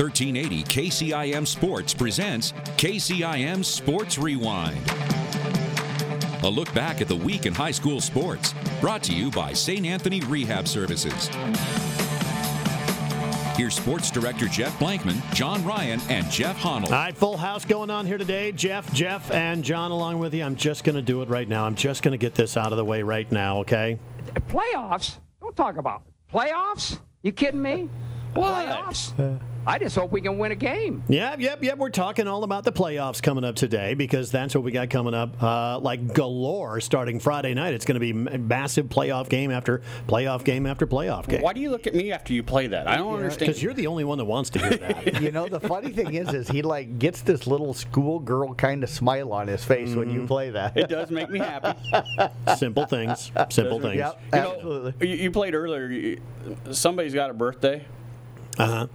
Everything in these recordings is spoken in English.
1380 KCIM Sports presents KCIM Sports Rewind. A look back at the week in high school sports, brought to you by St. Anthony Rehab Services. Here's Sports Director Jeff Blankman, John Ryan, and Jeff Honnell. All right, full house going on here today. Jeff, Jeff, and John along with you. I'm just going to do it right now. I'm just going to get this out of the way right now, okay? Playoffs? Don't talk about it. playoffs. You kidding me? Playoffs? Uh, I just hope we can win a game. Yep, yep, yep. We're talking all about the playoffs coming up today because that's what we got coming up uh, like galore starting Friday night. It's going to be massive playoff game after playoff game after playoff game. Why do you look at me after you play that? I don't understand. Because you're the only one that wants to hear that. you know, the funny thing is, is he like gets this little schoolgirl kind of smile on his face when you play that. It does make me happy. Simple things. Simple things. Yep, You know, absolutely. you, you played earlier. Somebody's got a birthday. Uh huh.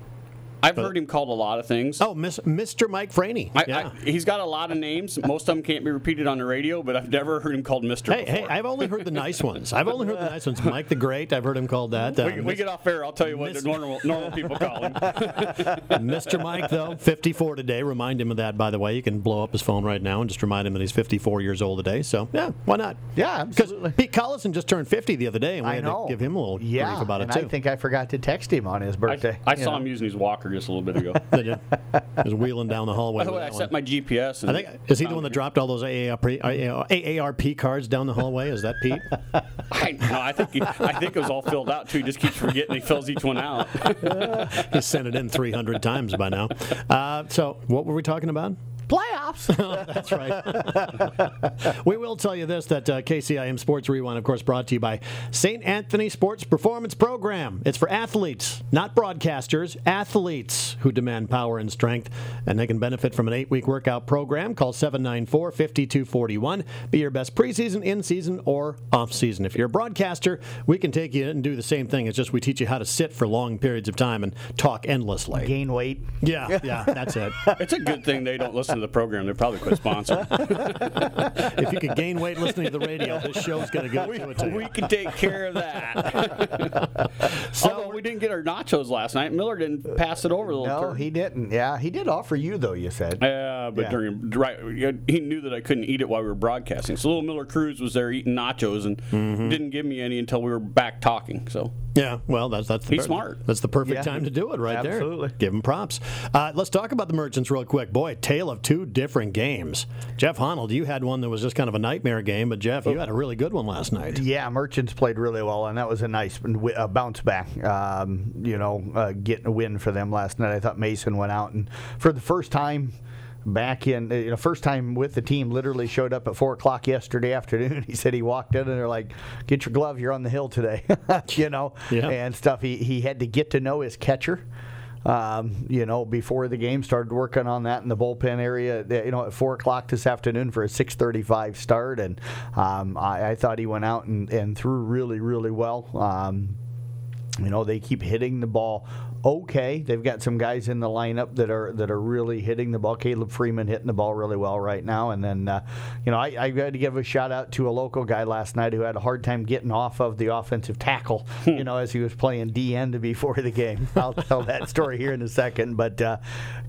I've heard him called a lot of things. Oh, Miss, Mr. Mike Franey. I, yeah. I, he's got a lot of names. Most of them can't be repeated on the radio, but I've never heard him called Mister. Hey, hey, I've only heard the nice ones. I've only heard the nice ones. Mike the Great, I've heard him called that. Uh, we, we get off air. I'll tell you what the normal normal people call him. Mr. Mike, though, 54 today. Remind him of that, by the way. You can blow up his phone right now and just remind him that he's 54 years old today. So, yeah, why not? Yeah, Because absolutely. Pete Collison just turned 50 the other day, and we I had know. to give him a little yeah, grief about it, too. I think I forgot to text him on his birthday. I you saw know. him using his walker just a little bit ago. Did? He was wheeling down the hallway. By the way, I set my GPS. And I think is he the one that dropped all those AARP, AARP cards down the hallway? Is that Pete? I, no, I think he, I think it was all filled out too. He just keeps forgetting. He fills each one out. He's sent it in 300 times by now. Uh, so, what were we talking about? Playoffs. That's right. we will tell you this that uh, KCIM Sports Rewind, of course, brought to you by St. Anthony Sports Performance Program. It's for athletes, not broadcasters, athletes who demand power and strength, and they can benefit from an eight week workout program. Call 794 5241. Be your best preseason, in season, or off season. If you're a broadcaster, we can take you and do the same thing. It's just we teach you how to sit for long periods of time and talk endlessly. Gain weight. Yeah, yeah, that's it. It's a good thing they don't listen to the program, they're probably quit sponsoring. if you could gain weight listening to the radio, this show's going to go to it to we can take care of that. Although we didn't get our nachos last night, Miller didn't pass it over the little No, turd. he didn't. Yeah, he did offer you though. You said. Yeah, but Yeah. during right, he knew that I couldn't eat it while we were broadcasting. So little Miller Cruz was there eating nachos and Mm-hmm. didn't give me any until we were back talking. So Yeah, well, that's that's the He's smart. That's the perfect Yeah. time to do it, right Absolutely. there. Absolutely, give him props. Uh, let's talk about the merchants real quick. Boy, tale of two different games. Jeff Honnold, you had one that was just kind of a nightmare game, but Jeff, you had a really good one last night. Yeah, Merchants played really well, and that was a nice uh, bounce back. Um, you know, uh, getting a win for them last night. I thought Mason went out and for the first time back in, uh, you know, first time with the team, literally showed up at four o'clock yesterday afternoon. He said he walked in and they're like, "Get your glove, you're on the hill today," you know, Yeah. and stuff. He he had to get to know his catcher. Um, you know, before the game, started working on that in the bullpen area. You know, at four o'clock this afternoon for a six thirty-five start, and um, I, I thought he went out and, and threw really, really well. Um, you know, they keep hitting the ball okay. They've got some guys in the lineup that are that are really hitting the ball. Caleb Freeman hitting the ball really well right now. And then, uh, you know, I, I got to give a shout out to a local guy last night who had a hard time getting off of the offensive tackle. you know, as he was playing D end before the game. I'll tell that story here in a second. But uh,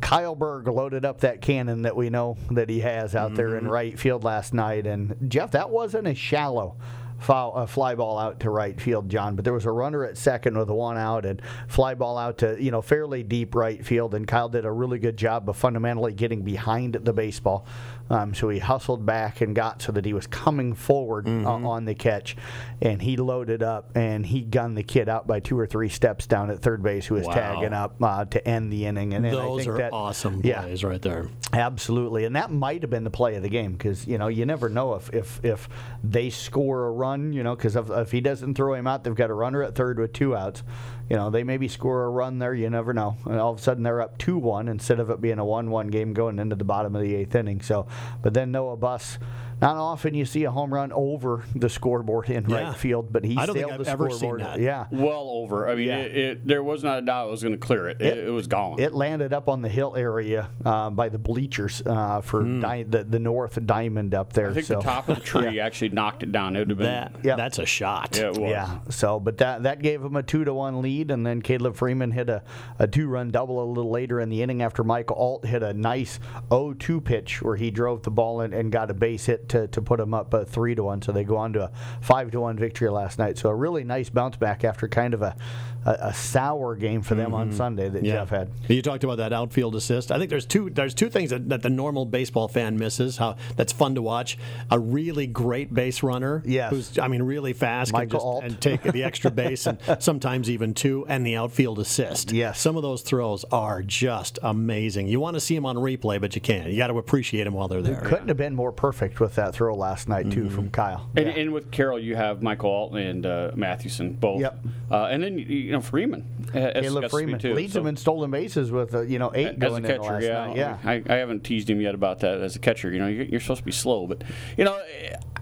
Kyle Berg loaded up that cannon that we know that he has out there in right field last night. And Jeff, that wasn't a shallow foul, a fly ball out to right field, John. But there was a runner at second with a one out and fly ball out to you know fairly deep right field. And Kyle did a really good job of fundamentally getting behind the baseball. Um, so he hustled back and got so that he was coming forward uh, on the catch, and he loaded up and he gunned the kid out by two or three steps down at third base, who was Wow. tagging up uh, to end the inning. And, and I Those think are that, awesome Yeah, plays right there. Absolutely, and that might have been the play of the game because you know you never know if if if they score a run, you know, because if, if he doesn't throw him out, they've got a runner at third with two outs. You know, they maybe score a run there. You never know. And all of a sudden they're up two one instead of it being a one one game going into the bottom of the eighth inning. So, but then Noah Bus not often you see a home run over the scoreboard in Yeah. right field, but he I don't think I've the ever seen that. Yeah. Well over. I mean, Yeah. it, it, there was not a doubt it was going to clear it. It, it was gone. It landed up on the hill area uh, by the bleachers uh, for di- the, the north diamond up there. I think so. the top of the tree actually knocked it down. It would have been. That Yeah. that's a shot. Yeah, it was. Yeah. So, but that that gave him a two to one lead, and then Caleb Freeman hit a, a two run double a little later in the inning after Michael Alt hit a nice 0-2 pitch where he drove the ball in and got a base hit to, to put them up uh, three to one. So they go on to a five to one victory last night. So a really nice bounce back after kind of a a, a sour game for them on Sunday that Jeff had. You talked about that outfield assist. I think there's two there's two things that, that the normal baseball fan misses. How that's fun to watch. A really great base runner. Yes. Who's I mean really fast can Michael just, Alt. and take the extra base and sometimes even two and the outfield assist. Yes. Some of those throws are just amazing. You want to see them on replay, but you can't. You got to appreciate them while they're there. Couldn't have been more perfect with that throw last night too from Kyle. And, and with Carroll, you have Michael Alt and uh, Mathewson both. Yep. Uh, and then you know Freeman. uh, has Caleb Freeman too, leads so- them in stolen bases with uh, you know eight as a going in catcher, last yeah, night. Yeah. I, I haven't teased him yet about that as a catcher. You know, you're, you're supposed to be slow, but you know,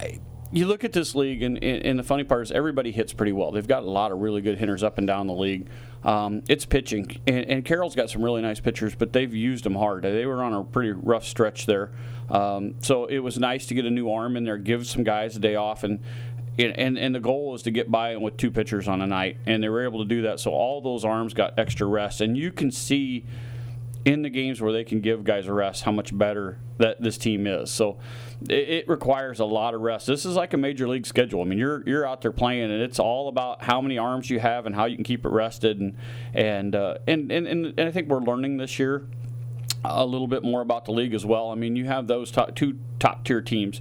I, you look at this league, and, and the funny part is everybody hits pretty well. They've got a lot of really good hitters up and down the league. Um, it's pitching, and, and Carroll's got some really nice pitchers, but they've used them hard. They were on a pretty rough stretch there, um, so it was nice to get a new arm in there, give some guys a day off, and and, and, the goal is to get by with two pitchers on a night, and they were able to do that. So all those arms got extra rest, and you can see in the games where they can give guys a rest how much better that this team is. So it, it requires a lot of rest. This is like a major league schedule. I mean, you're you're out there playing, and it's all about how many arms you have and how you can keep it rested, and and uh, and, and and and I think we're learning this year a little bit more about the league as well. I mean, you have those top, two top tier teams.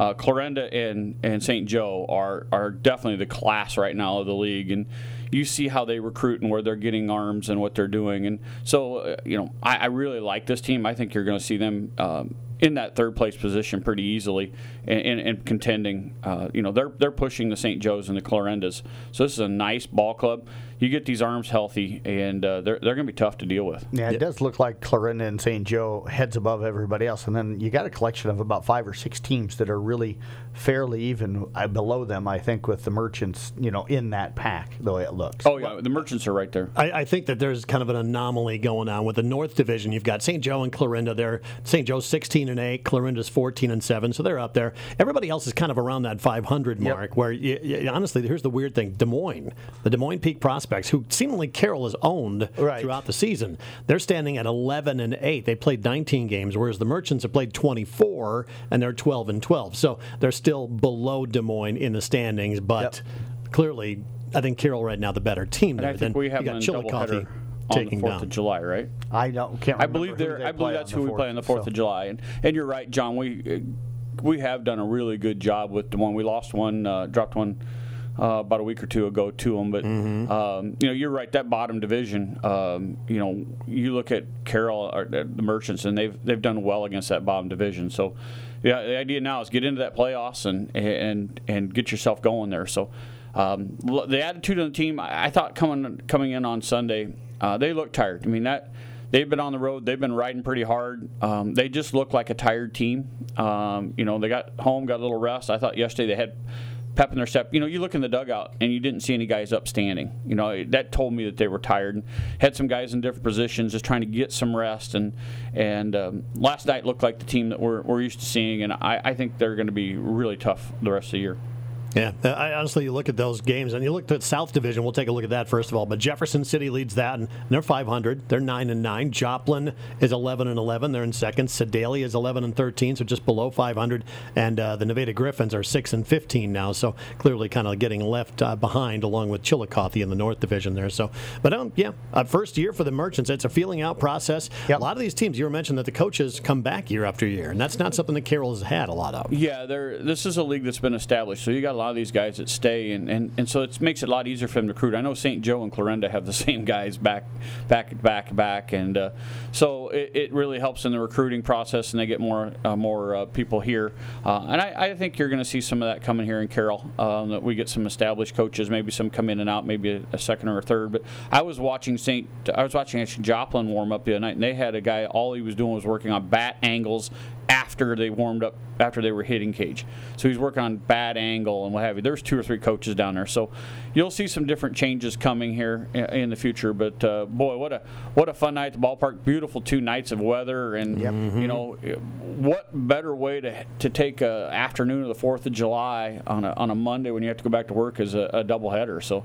Uh, Clarinda and, and St. Joe are, are definitely the class right now of the league, and you see how they recruit and where they're getting arms and what they're doing. And so, uh, you know, I, I really like this team. I think you're going to see them um, in that third place position pretty easily and, and, and contending. Uh, you know, they're they're pushing the St. Joe's and the Clarindas. So this is a nice ball club. You get these arms healthy, and uh, they're they're going to be tough to deal with. Yeah, it does look like Clarinda and St. Joe heads above everybody else, and then you got a collection of about five or six teams that are really fairly even uh, below them. I think with the merchants, you know, in that pack the way it looks. Oh yeah, the merchants are right there. I, I think that there's kind of an anomaly going on with the North Division. You've got St. Joe and Clarinda there. St. Joe's 16 and 8, Clarinda's 14 and 7, so they're up there. Everybody else is kind of around that 500 Yep. mark. Where you, you- honestly, here's the weird thing: Des Moines, the Des Moines Peak Prospects, who seemingly Carroll has owned Right. throughout the season, they're standing at 11 and 8. They played 19 games, whereas the Merchants have played 24 and they're 12 and 12. So they're still below Des Moines in the standings, but clearly. I think Carroll right now the better team And there. I think Then we have got them in Chillicothe on the Fourth down. of July, right? I don't can't. I believe who they're. I believe that's on who we play on the Fourth so. of July, and and you're right, John. We we have done a really good job with the one we lost one, uh, dropped one. Uh, about a week or two ago to them, but Mm-hmm. um, you know you're right. That bottom division, um, you know, you look at Carroll or the the Merchants, and they've they've done well against that bottom division. So, yeah, the idea now is get into that playoffs and and and get yourself going there. So, um, the attitude of the team, I, I thought coming coming in on Sunday, uh, they looked tired. I mean that they've been on the road, they've been riding pretty hard. Um, they just look like a tired team. Um, you know, they got home, got a little rest. I thought yesterday they had pep in their step. You know, you look in the dugout and you didn't see any guys upstanding. You know, that told me that they were tired. Had some guys in different positions, just trying to get some rest. And and um, last night looked like the team that we're, we're used to seeing. And I, I think they're going to be really tough the rest of the year. Yeah, uh, I honestly you look at those games and you look at South Division. We'll take a look at that first of all. But Jefferson City leads that, and they're 500. They're nine and nine. Joplin is 11 and 11. They're in second. Sedalia is 11 and 13, so just below 500. And uh, the Nevada Griffins are six and 15 now, so clearly kind of getting left uh, behind along with Chillicothe in the North Division there. So, but um, yeah, uh, first year for the Merchants. It's a feeling out process. Yep. A lot of these teams, you were mentioning that the coaches come back year after year, and that's not something that Carroll has had a lot of. Yeah, they're, this is a league that's been established, so you got a lot of these guys that stay, and, and, and so it makes it a lot easier for them to recruit. I know St. Joe and Clarinda have the same guys back, back, back, back, and uh, so it, it really helps in the recruiting process, and they get more uh, more uh, people here. Uh, and I, I think you're going to see some of that coming here in Carroll. Um, that we get some established coaches, maybe some come in and out, maybe a, a second or a third. But I was watching St. I was watching actually Joplin warm up the other night, and they had a guy. All he was doing was working on bat angles after they warmed up, after they were hitting cage. So he's working on bad angle and what have you. There's two or three coaches down there, so you'll see some different changes coming here in the future. But uh, boy, what a what a fun night at the ballpark! Beautiful two nights of weather, and yep. you know what better way to to take a afternoon of the Fourth of July on a on a Monday when you have to go back to work as a, a doubleheader. So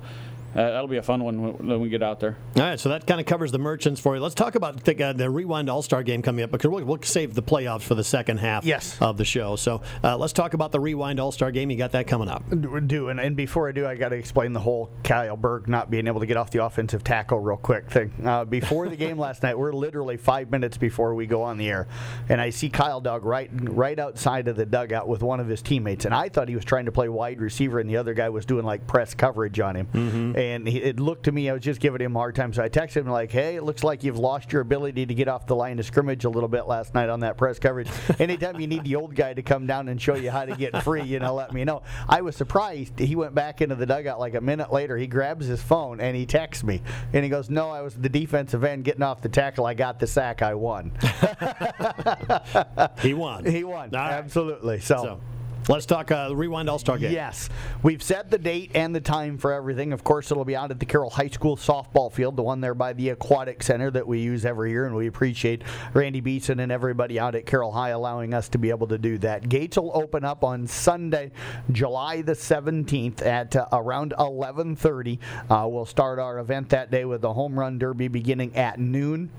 uh, that'll be a fun one when we get out there. All right, so that kind of covers the merchants for you. Let's talk about the, uh, the Rewind All Star game coming up because we'll, we'll, save the playoffs for the second half yes. of the show. So uh, let's talk about the Rewind All Star game. You got that coming up. Do and, and before I do, I got to explain the whole Kyle Berg not being able to get off the offensive tackle real quick thing. Uh, before the game last night, we're literally five minutes before we go on the air, and I see Kyle Dog right right outside of the dugout with one of his teammates, and I thought he was trying to play wide receiver, and the other guy was doing like press coverage on him, mm-hmm. And he, it looked to me, I was just giving him a hard time. So I texted him like, "Hey, it looks like you've lost your ability to get off the line of scrimmage a little bit last night on that press coverage. Anytime you need the old guy to come down and show you how to get free, you know, let me know." I was surprised. He went back into the dugout like a minute later. He grabs his phone and he texts me, and he goes, "No, I was the defensive end getting off the tackle. I got the sack. I won." he won. He won. Right. Absolutely. so, so. Let's talk uh, Rewind All Star Game. Yes. We've set the date and the time for everything. Of course, it'll be out at the Carroll High School softball field, the one there by the Aquatic Center that we use every year, and we appreciate Randy Beeson and everybody out at Carroll High allowing us to be able to do that. Gates will open up on Sunday, July the 17th at uh, around 11:30. Uh, we'll start our event that day with the home run derby beginning at noon.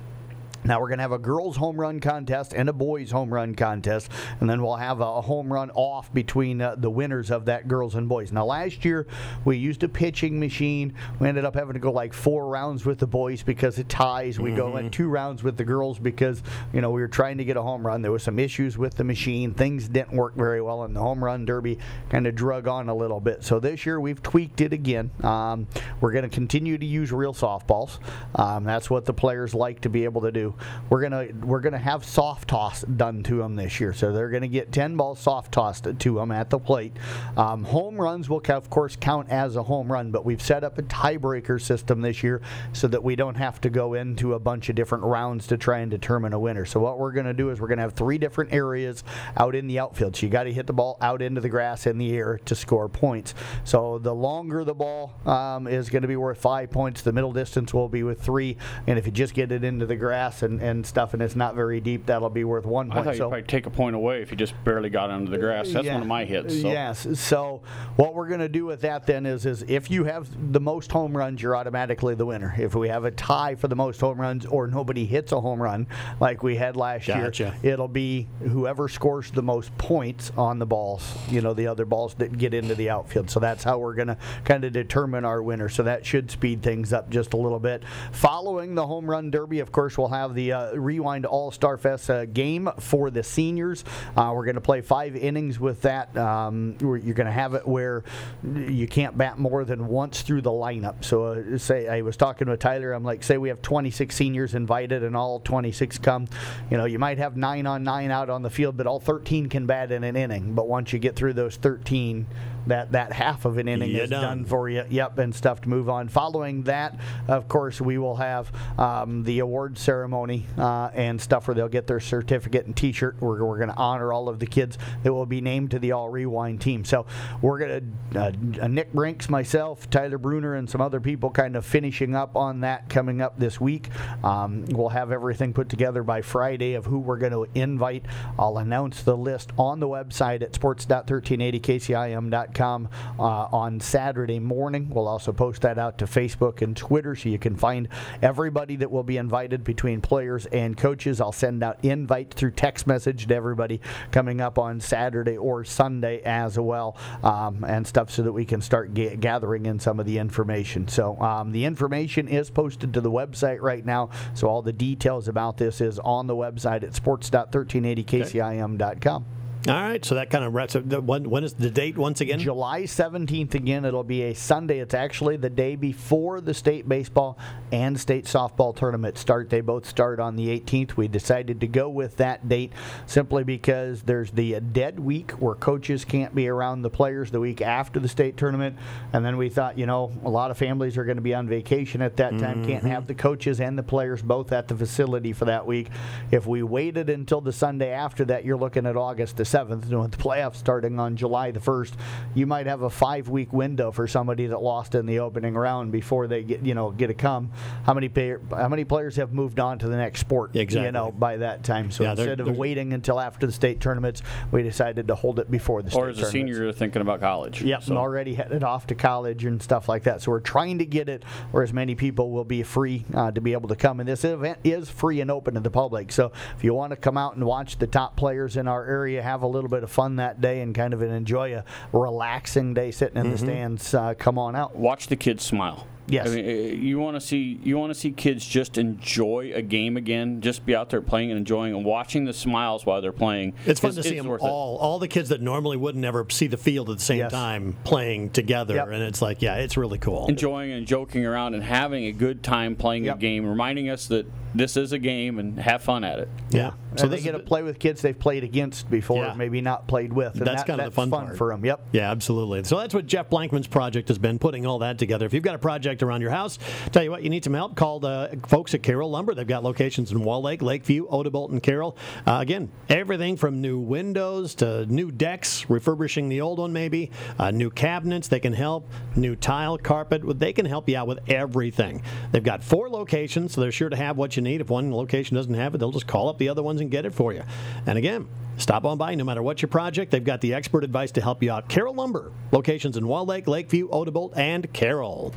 Now we're going to have a girls' home run contest and a boys' home run contest, and then we'll have a home run off between uh, the winners of that girls and boys. Now last year we used a pitching machine. We ended up having to go like four rounds with the boys because it ties. We mm-hmm. go in two rounds with the girls because you know we were trying to get a home run. There was some issues with the machine. Things didn't work very well, and the home run derby kind of drug on a little bit. So this year we've tweaked it again. Um, we're going to continue to use real softballs. Um, that's what the players like to be able to do. We're gonna we're gonna have soft toss done to them this year, so they're gonna get 10 balls soft tossed to them at the plate. Um, home runs will of course count as a home run, but we've set up a tiebreaker system this year so that we don't have to go into a bunch of different rounds to try and determine a winner. So what we're gonna do is we're gonna have three different areas out in the outfield. So you got to hit the ball out into the grass in the air to score points. So the longer the ball um, is going to be worth five points. The middle distance will be with three, and if you just get it into the grass and, and stuff, and it's not very deep, that'll be worth one point. I thought so, you'd probably take a point away if you just barely got under the grass. That's yeah, one of my hits. So. Yes. So what we're going to do with that then is, is if you have the most home runs, you're automatically the winner. If we have a tie for the most home runs or nobody hits a home run like we had last gotcha. year, it'll be whoever scores the most points on the balls. You know, the other balls that get into the outfield. So that's how we're going to kind of determine our winner. So that should speed things up just a little bit. Following the home run derby, of course, we'll have the uh, Rewind All Star Fest uh, game for the seniors. Uh, we're going to play five innings with that. Um, you're going to have it where you can't bat more than once through the lineup. So, uh, say I was talking with Tyler, I'm like, say we have 26 seniors invited and all 26 come. You know, you might have nine on nine out on the field, but all 13 can bat in an inning. But once you get through those 13, that that half of an inning You're is done. done. for you. Yep, and stuff to move on. Following that, of course, we will have um, the award ceremony uh, and stuff where they'll get their certificate and T-shirt. We're, we're going to honor all of the kids that will be named to the All Rewind team. So we're going to uh, uh, Nick Brinks, myself, Tyler Bruner, and some other people kind of finishing up on that coming up this week. Um, we'll have everything put together by Friday of who we're going to invite. I'll announce the list on the website at sports.1380kcim.com uh, on Saturday morning. We'll also post that out to Facebook and Twitter so you can find everybody that will be invited between players and coaches. I'll send out invite through text message to everybody coming up on Saturday or Sunday as well um, and stuff so that we can start ga- gathering in some of the information. So um, the information is posted to the website right now. So all the details about this is on the website at sports.1380kcim.com. All right, so that kind of wraps up. the- When, when is the date once again? July 17th again. It'll be a Sunday. It's actually the day before the state baseball and state softball tournament start. They both start on the 18th. We decided to go with that date simply because there's the dead week where coaches can't be around the players the week after the state tournament. And then we thought, you know, a lot of families are going to be on vacation at that time, can't mm-hmm. have the coaches and the players both at the facility for that week. If we waited until the Sunday after that, you're looking at August the 7th, and with the playoffs starting on July the 1st, you might have a five week window for somebody that lost in the opening round before they get, you know, get a come. How many pay, how many players have moved on to the next sport, Exactly. you know, by that time? So Yeah, there- instead of there's- waiting until after the state tournaments, we decided to hold it before the state Or as a tournaments. senior, you're thinking about college. Yep, So- and already headed off to college and stuff like that. So we're trying to get it where as many people will be free uh, to be able to come. And this event is free and open to the public. So if you want to come out and watch the top players in our area, have a little bit of fun that day and kind of enjoy a relaxing day sitting in the stands, uh, come on out. watch the kids smile. Yes. I mean, eh, you want to see you want to see kids just enjoy a game again, just be out there playing and enjoying and watching the smiles while they're playing. It's fun is- to see them worth it. all, all the kids that normally wouldn't ever see the field at the same Yes. time playing together, Yep. and it's like, yeah, it's really cool. enjoying and joking around and having a good time playing Yep. a game, reminding us that this is a game and have fun at it. yeah. So So they get to play with kids they've played against before, Yeah. maybe not played with. And That's that- kind of the that's fun part. for them. Yep. Yeah, absolutely. So that's what Jeff Blankman's project has been, putting all that together. If you've got a project around your house, tell you what, you need some help, call the folks at Carroll Lumber. They've got locations in Wall Lake, Lakeview, Odebolt, and Carroll. Uh, again, everything from new windows to new decks, refurbishing the old one maybe, uh, new cabinets, they can help, new tile, carpet, they can help you out with everything. They've got four locations, so they're sure to have what you need. If one location doesn't have it, they'll just call up the other ones and get it for you. And again, Stop on by no matter what your project. They've got the expert advice to help you out. Carroll Lumber, locations in Wall Lake, Lakeview, Odebolt, and Carroll.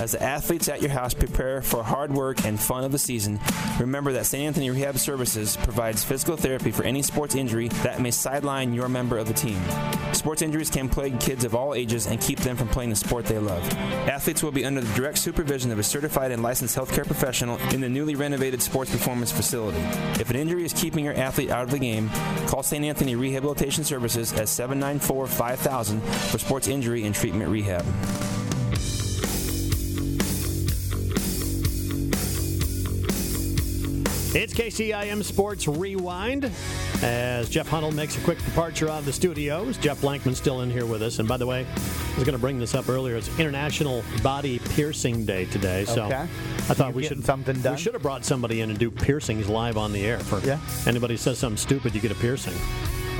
As the athletes at your house prepare for hard work and fun of the season, remember that St. Anthony Rehab Services provides physical therapy for any sports injury that may sideline your member of the team. Sports injuries can plague kids of all ages and keep them from playing the sport they love. Athletes will be under the direct supervision of a certified and licensed healthcare professional in the newly renovated sports performance facility. If an injury is keeping your athlete out of the game, call St. Anthony Rehabilitation Services at 794 5000 for sports injury and treatment rehab. It's KCIM Sports Rewind as Jeff Hunnell makes a quick departure out of the studios. Jeff Blankman's still in here with us. And by the way, I was going to bring this up earlier. It's International Body Piercing Day today. So Okay. I thought You we should something done? We should have brought somebody in and do piercings live on the air. For Yeah. anybody says something stupid, you get a piercing.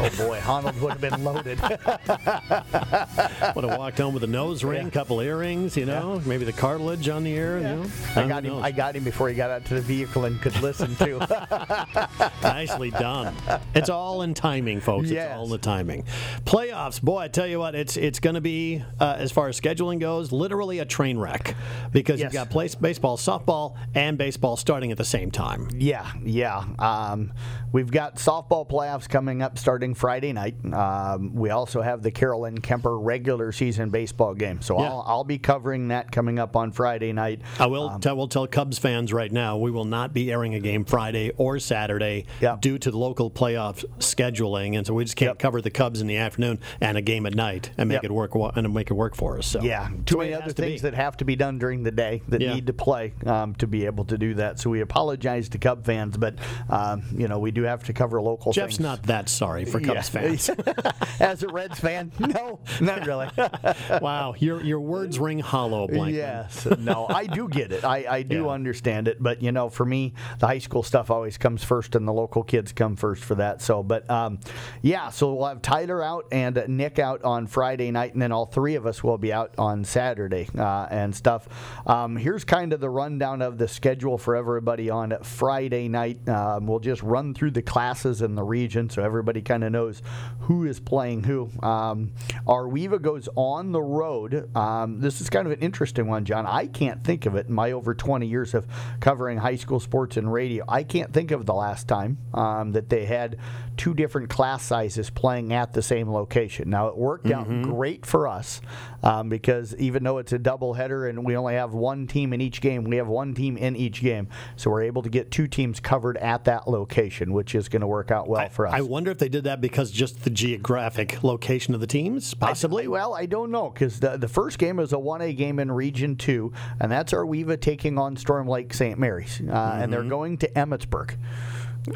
Oh boy, Honnold would have been loaded. Would have walked home with a nose ring, Yeah. couple earrings, you know, maybe the cartilage on the ear. You know, I got him. knows? I got him before he got out to the vehicle and could listen to. Nicely done. It's all in timing, folks. Yes. It's all in the timing. Playoffs, boy, I tell you what, it's it's going to be uh, as far as scheduling goes, literally a train wreck because you've got place, baseball, softball, and baseball starting at the same time. Yeah, yeah. Um, we've got softball playoffs coming up starting Friday night. Um, we also have the Carroll Kuemper regular season baseball game. So Yeah. I'll, I'll be covering that coming up on Friday night. I will Um, tell, will tell Cubs fans right now we will not be airing a game Friday or Saturday Yeah. due to the local playoff scheduling, and so we just can't Yep. cover the Cubs in the afternoon and a game at night and make Yep. it work and make it work for us. So Yeah, too many other has to be. things that have to be done during the day that Yeah. need to play um, to be able to do that. So we apologize to Cub fans, but um, you know we do have to cover local. Jeff's things. not that sorry for Cubs Yeah. fans. As a Reds fan, no, not really. wow, your your words ring hollow, Blank. Yes, no, I do get it. I, I do Yeah. understand it, but you know, for me, the high school stuff always comes first, and the local kids come first for that. So, but um, yeah, so we'll have Tyler out and Nick out on Friday night, and then all three of us will be out on Saturday uh, and stuff. Um, here's kind of the rundown of the schedule for everybody on Friday night. Um, we'll just run through the classes in the region so everybody kind of knows who is playing who. Um, Arweva goes on the road. Um, this is kind of an interesting one, John. I can't think of it in my over 20 years of covering high school sports and radio. I can't think of the last time um, that they had two different class sizes playing at the same location. Now, it worked out great for us um, because even though it's a doubleheader and we only have one team in each game, we have one team in each game. So we're able to get two teams covered at that location, which is going to work out well I, for us. I wonder if they did that because just the geographic location of the teams, possibly. I, well, I don't know because the, the first game is a 1A game in Region 2, and that's Arweva taking on Storm Lake St. Mary's, uh, mm-hmm. and they're mm-hmm. going to Emmetsburg.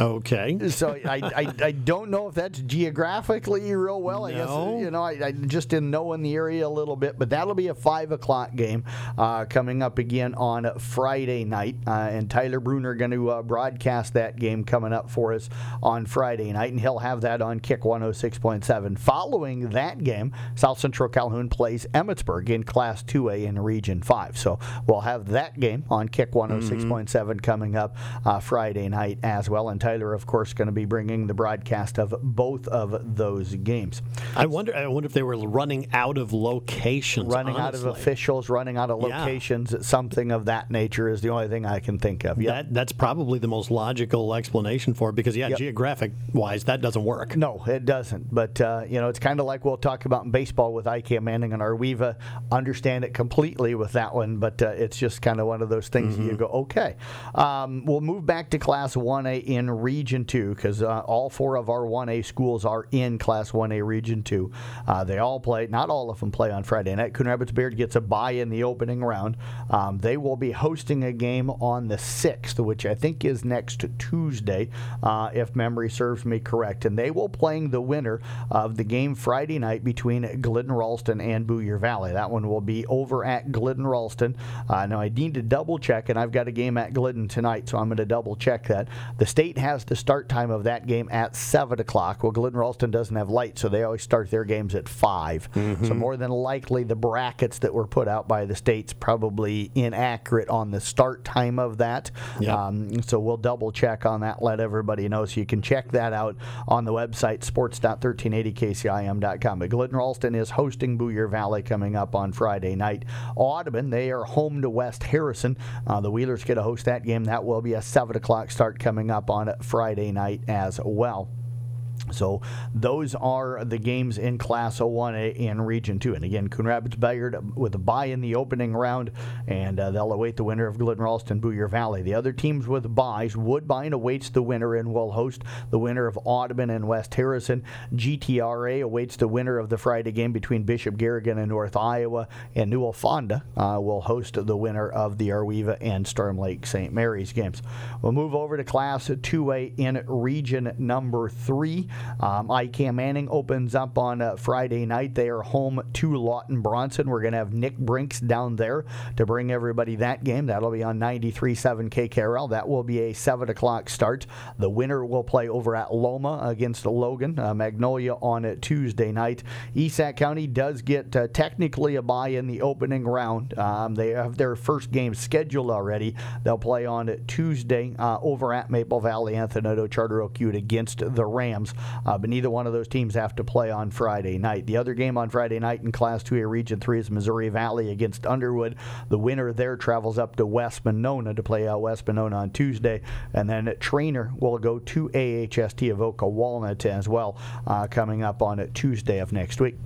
Okay. So I, I, I, don't know if that's geographically real well. No. I guess you know I, I, just didn't know in the area a little bit, but that'll be a five o'clock game uh, coming up again on Friday night, uh, and Tyler Bruner going to uh, broadcast that game coming up for us on Friday night, and he'll have that on Kick 106.7. Following that game, South Central Calhoun plays Emmetsburg in Class 2A in Region 5. So we'll have that game on Kick 106.7 mm-hmm. coming up uh, Friday night as well. And Tyler, of course, going to be bringing the broadcast of both of those games. I wonder. I wonder if they were running out of locations. Running honestly. out of officials, running out of locations, yeah. something of that nature is the only thing I can think of. Yep. That, that's probably the most logical explanation for it because, yeah, yep. geographic wise, that doesn't work. No, it doesn't. But, uh, you know, it's kind of like we'll talk about in baseball with IK Manning and Arweva. Understand it completely with that one, but uh, it's just kind of one of those things mm-hmm. you go, okay. Um, we'll move back to Class 1A in Region 2 because uh, all four of our 1A schools are in Class 1A Region 2. Uh, they all play, not all of them play on Friday night. Coon Rapids Bayard gets a bye in the opening round. Um, they will be hosting a game on the 6th, which I think is next Tuesday, uh, if memory serves me correct. And they will playing the winner of the game Friday night between Glidden Ralston and Boyer Valley. That one will be over at Glidden Ralston. Uh, now, I need to double check, and I've got a game at Glidden tonight, so I'm going to double check that. The state has the start time of that game at 7 o'clock. Well, Glidden Ralston doesn't have light, so they always start their games at 5. Mm-hmm. So, more than likely, the brackets that were put out by the states probably inaccurate on the start time of that. Yep. Um, so, we'll double check on that, let everybody know. So, you can check that out on the website, sports.1380kcim.com. But Glidden Ralston is hosting Boyer Valley coming up on Friday night. Audubon, they are home to West Harrison. Uh, the Wheelers get to host that game. That will be a 7 o'clock start coming up on Friday night as well. So those are the games in Class 01A in Region 2. And again, Coon Rapids Bayard with a bye in the opening round, and uh, they'll await the winner of Glidden Ralston Boyer Valley. The other teams with byes, Woodbine awaits the winner and will host the winner of Audubon and West Harrison. GTRA awaits the winner of the Friday game between Bishop Garrigan and North Iowa, and Newell Fonda uh, will host the winner of the Arweva and Storm Lake St. Mary's games. We'll move over to Class 2A in Region number 3. Um, IKM Manning opens up on uh, Friday night. They are home to Lawton Bronson. We're going to have Nick Brinks down there to bring everybody that game. That'll be on 93.7 KKRL. That will be a 7 o'clock start. The winner will play over at Loma against Logan, uh, Magnolia on uh, Tuesday night. Esac County does get uh, technically a bye in the opening round. Um, they have their first game scheduled already. They'll play on Tuesday uh, over at Maple Valley Anthony Charter Oak Ute against the Rams. Uh, but neither one of those teams have to play on Friday night. The other game on Friday night in Class 2A Region 3 is Missouri Valley against Underwood. The winner there travels up to West Monona to play out West Monona on Tuesday. And then Treynor will go to AHST Avoca Walnut as well, uh, coming up on Tuesday of next week.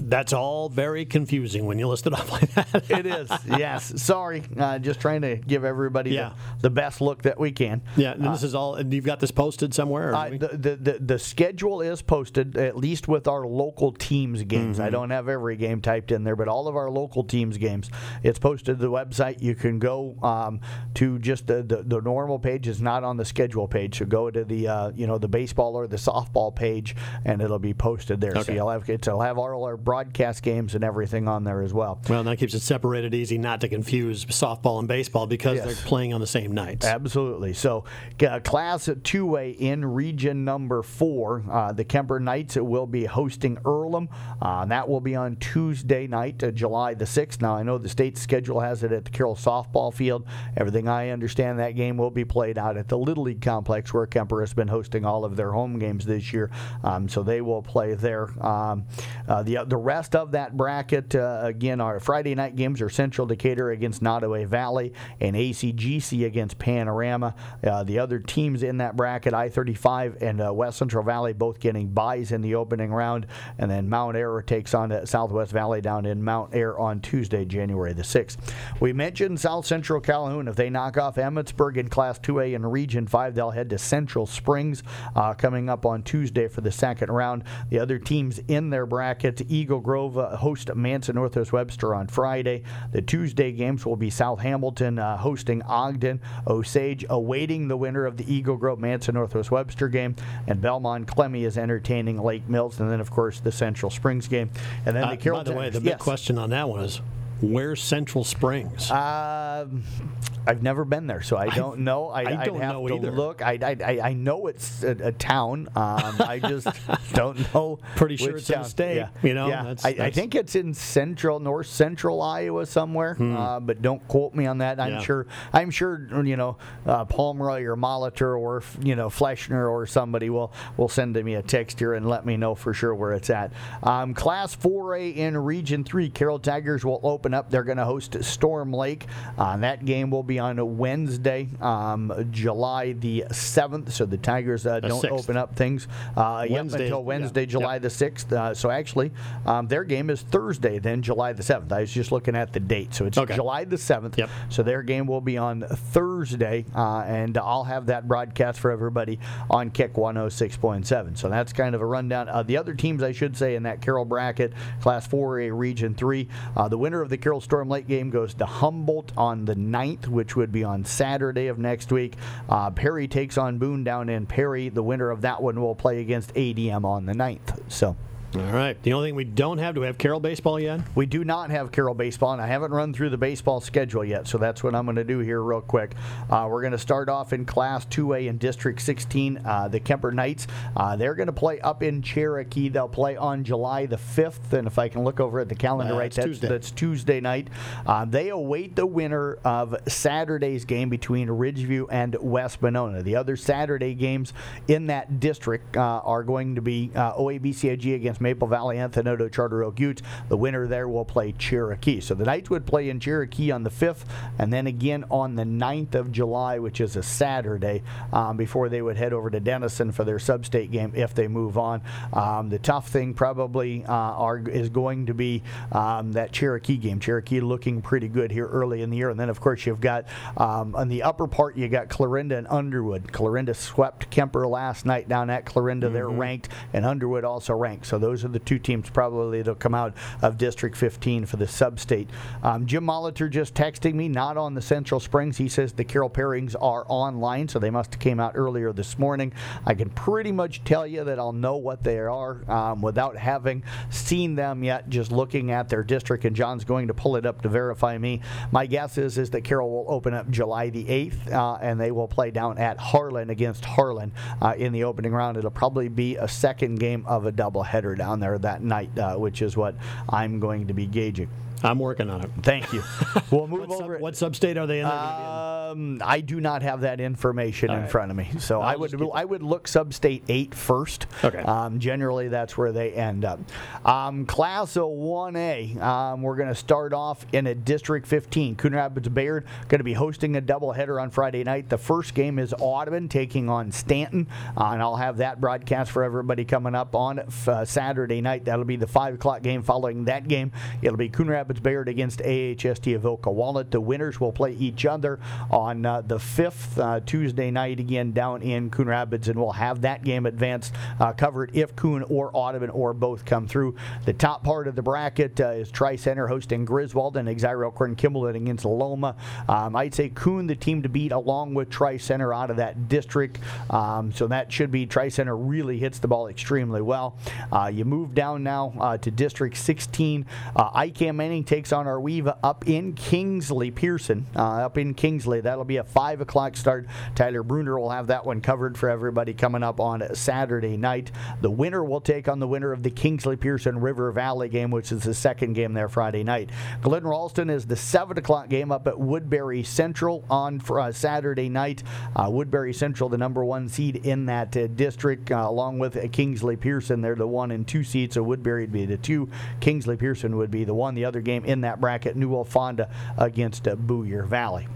That's all very confusing when you list it off like that. it is, yes. Sorry, uh, just trying to give everybody yeah. the, the, best look that we can. Yeah, and uh, this is all. And You've got this posted somewhere. Uh, the, the, the, the schedule is posted at least with our local teams games. Mm-hmm. I don't have every game typed in there, but all of our local teams games. It's posted to the website. You can go um, to just the, the, the normal page. It's not on the schedule page. So go to the uh, you know the baseball or the softball page, and it'll be posted there. Okay. So you'll have it'll have all our broadcast games and everything on there as well. Well, that keeps it separated easy not to confuse softball and baseball because yes. they're playing on the same nights. Absolutely. So, uh, Class 2A in region number four, uh, the Kuemper Knights will be hosting Earlham. Uh, that will be on Tuesday night, uh, July the 6th. Now, I know the state schedule has it at the Carroll softball field. Everything I understand, that game will be played out at the Little League complex where Kuemper has been hosting all of their home games this year. Um, so they will play there. Um, uh, the, the rest of that bracket, uh, again, our Friday night games are Central Decatur against Nodaway Valley and ACGC against Panorama. Uh, the other teams in that bracket, I 35 and uh, West Central Valley, both getting buys in the opening round. And then Mount Ayr takes on uh, Southwest Valley down in Mount Ayr on Tuesday, January the 6th. We mentioned South Central Calhoun. If they knock off Emmetsburg in Class 2A in Region 5, they'll head to Central Springs uh, coming up on Tuesday for the second round. The other teams in their bracket, Eagle Grove uh, host Manson Northwest Webster on Friday. The Tuesday games will be South Hamilton uh, hosting Ogden, Osage awaiting the winner of the Eagle Grove Manson Northwest Webster game, and Belmond Klemme is entertaining Lake Mills, and then of course the Central Springs game, and then Uh, the Carroll. by the way, the big yes. question on that one is where's Central Springs? Um, I've never been there, so I don't know. I, I don't have know to either. look. I, I, I- I know it's a, a town. Um, I just don't know. Pretty sure it's in a state, Yeah. you know, yeah. that's- I, I think it's in central, north central Iowa somewhere. Uh, but don't quote me on that. I'm Hmm. Yeah. sure. I'm sure. You know, uh, Pomeroy or Molitor or you know Fleshner or somebody will will send me a text here and let me know for sure where it's at. Um, Class 4A in Region 3, Carroll Tigers will open up. They're going to host Storm Lake. Uh, that game will be on a Wednesday, um, July the 7th. So the Tigers uh, don't 6th. open up things uh, yep, Wednesday, until yeah. Wednesday, Yep. July the 6th. Uh, so actually, um, their game is Thursday, then July the 7th. I was just looking at the date. So it's Okay. July the 7th. Yep. So their game will be on Thursday, uh, and I'll have that broadcast for everybody on Kick 106.7. So that's kind of a rundown. Uh, the other teams, I should say, in that Carroll bracket, Class 4A Region 3, uh, the winner of the Carroll Storm Lake game goes to Humboldt on the 9th, which would be on Saturday of next week. Uh, Perry takes on Boone down in Perry. The winner of that one will play against ADM on the 9th. So. All right. The only thing we don't have, do we have Carroll baseball yet? We do not have Carroll baseball, and I haven't run through the baseball schedule yet, so that's what I'm going to do here real quick. Uh, we're going to start off in Class 2A in District 16. Uh, the Kuemper Knights, uh, they're going to play up in Cherokee. They'll play on July the 5th, and if I can look over at the calendar right, that's Tuesday. that's Tuesday night. Uh, they await the winner of Saturday's game between Ridgeview and West Monona. The other Saturday games in that district uh, are going to be uh, OABCIG against Maple Valley, Anthon-Oto, Charter Oak Utes. The winner there will play Cherokee. So the Knights would play in Cherokee on the 5th, and then again on the 9th of July, which is a Saturday, um, before they would head over to Denison for their sub-state game if they move on. Um, the tough thing probably uh, are, is going to be um, that Cherokee game. Cherokee looking pretty good here early in the year, and then of course you've got um, on the upper part you got Clarinda and Underwood. Clarinda swept Kuemper last night down at Clarinda. They're ranked, and Underwood also ranked. So those are the two teams probably that'll come out of District 15 for the sub-state. Um, Jim Molitor just texting me, not on the Central Springs. He says the Carroll pairings are online, so they must have came out earlier this morning. I can pretty much tell you that I'll know what they are um, without having seen them yet, just looking at their district, and John's going to pull it up to verify me. My guess is, is that Carroll will open up July the 8th, uh, and they will play down at Harlan against Harlan uh, in the opening round. It'll probably be a second game of a doubleheader down there that night, uh, which is what I'm going to be gauging. I'm working on it. Thank you. We'll move What, sub, what sub-state are they in? They're gonna be in? Um, I do not have that information in right. front of me, so I'll I would. I would look sub-state eight first. Okay. Um, generally, that's where they end up. Um, class of 1A, um, we're going to start off in a District 15. Coon Rapids Bayard going to be hosting a doubleheader on Friday night. The first game is Audubon taking on Stanton, uh, and I'll have that broadcast for everybody coming up on uh, Saturday night. That'll be the five o'clock game. Following that game, it'll be Coon Rapids Bayard against AHST Oka Walnut. The winners will play each other on uh, the fifth uh, Tuesday night again down in Coon Rapids, and we'll have that game advanced uh, covered if Coon or Audubon or both come through. The top part of the bracket uh, is Tri Center hosting Griswold and Exira Elkhorn Kimball against Loma. Um, I'd say Coon the team to beat along with Tri Center out of that district. Um, so that should be Tri Center really hits the ball extremely well. Uh, you move down now uh, to District 16. Uh, IKM Manning takes on Arweva up in Kingsley Pierson. Uh, up in Kingsley, that'll be a 5 o'clock start. Tyler Bruner will have that one covered for everybody coming up on Saturday night. The winner will take on the winner of the Kingsley Pierson River Valley game, which is the second game there Friday night. Glen Ralston is the 7 o'clock game up at Woodbury Central on for, uh, Saturday night. Uh, Woodbury Central, the number one seed in that uh, district, uh, along with Kingsley Pierson. They're the one and two seeds, so Woodbury would be the two. Kingsley Pierson would be the one. The other game in that bracket, New Fonda against uh, Boyer Valley.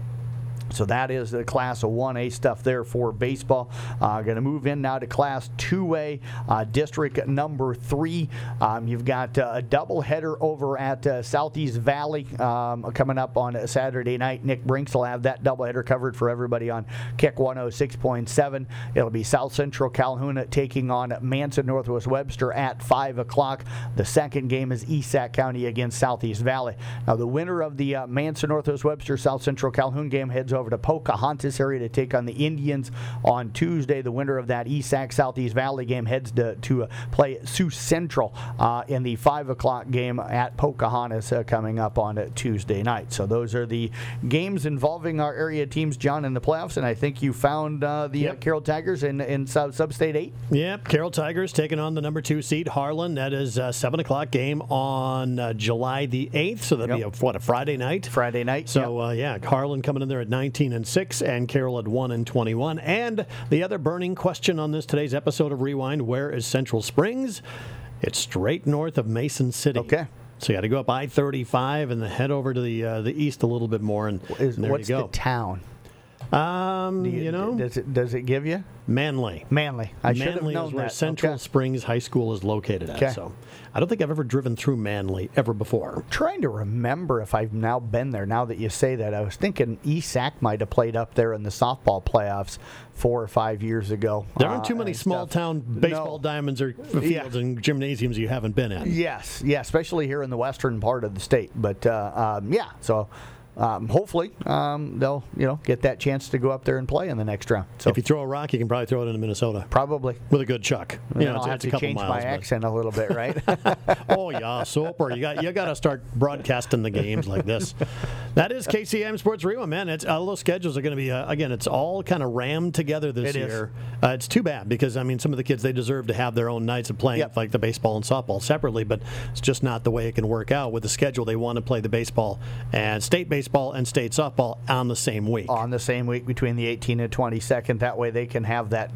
So that is the class of 1A stuff there for baseball. Uh, Going to move in now to class 2A, uh, district number three. Um, you've got uh, a doubleheader over at uh, Southeast Valley um, coming up on Saturday night. Nick Brinks will have that doubleheader covered for everybody on Kick 106.7. It'll be South Central Calhoun taking on Manson Northwest Webster at 5 o'clock. The second game is Esac County against Southeast Valley. Now, the winner of the uh, Manson Northwest Webster South Central Calhoun game heads over over to Pocahontas area to take on the Indians on Tuesday. The winner of that ESAC Southeast Valley game heads to, to uh, play Sioux Central uh, in the 5 o'clock game at Pocahontas uh, coming up on uh, Tuesday night. So those are the games involving our area teams, John, in the playoffs. And I think you found uh, the uh, yep. Carroll Tigers in, in sub, State 8. Yep, Carroll Tigers taking on the number two seed, Harlan. That is a 7 o'clock game on July the 8th. So that'll yep. be, a, what, a Friday night? Friday night. So, yep. yeah, Harlan coming in there at 9 19 and 6, and Carroll at 1 and 21. And the other burning question on this today's episode of Rewind where is Central Springs? It's straight north of Mason City. Okay. So you got to go up I 35 and then head over to the uh, the east a little bit more, and, is, and there what's you go. the town? Um, you, you, know, does it does it give you Manly? Manly. I should have known is where that. Central okay. Springs High School is located at. Okay. So I don't think I've ever driven through Manly ever before. I'm trying to remember if I've now been there. Now that you say that, I was thinking ESAC might have played up there in the softball playoffs four or five years ago. There aren't too uh, many small stuff. town baseball no. diamonds or fields yeah. and gymnasiums you haven't been in. Yes, yeah, especially here in the western part of the state. But uh, um, yeah, so um, hopefully um, they'll you know get that chance to go up there and play in the next round. So if you throw a rock, you can probably throw it into Minnesota. Probably with a good chuck. You know, I'll have to change miles, my accent a little bit, right? oh yeah, super. You got you got to start broadcasting the games like this. That is KCIM Sports Rewind, man. It's all those schedules are going to be uh, again. It's all kind of rammed together this it year. Uh, it's too bad because I mean, some of the kids they deserve to have their own nights of playing yep. like the baseball and softball separately, but it's just not the way it can work out with the schedule. They want to play the baseball and state baseball and state softball softball on the same week. On the same week between the 18th and 22nd. That way they can have that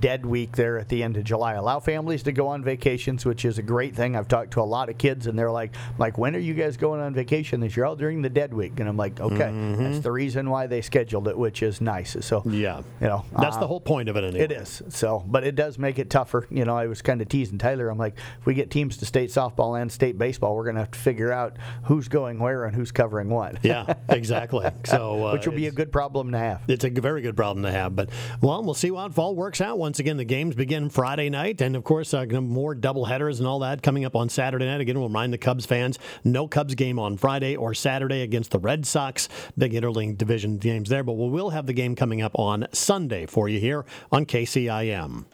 dead week there at the end of July. Allow families to go on vacations, which is a great thing. I've talked to a lot of kids and they're like, like when are you guys going on vacation this year? Oh, during the dead week. And I'm like, okay, mm-hmm. that's the reason why they scheduled it, which is nice. So yeah, you know, that's uh, the whole point of it. Anyway. It is. So, but it does make it tougher. You know, I was kind of teasing Tyler. I'm like, if we get teams to state softball and state baseball, we're going to have to figure out who's going where and who's covering what. yeah, exactly. So, uh, which will be a good problem to have. It's a very good problem to have. But well, we'll see how it fall works out. Once again, the games begin Friday night, and of course, uh, more double headers and all that coming up on Saturday night. Again, we'll remind the Cubs fans: no Cubs game on Friday or Saturday against the Red Sox. Big interleague division games there, but we will have the game coming up on Sunday for you here on KCIM.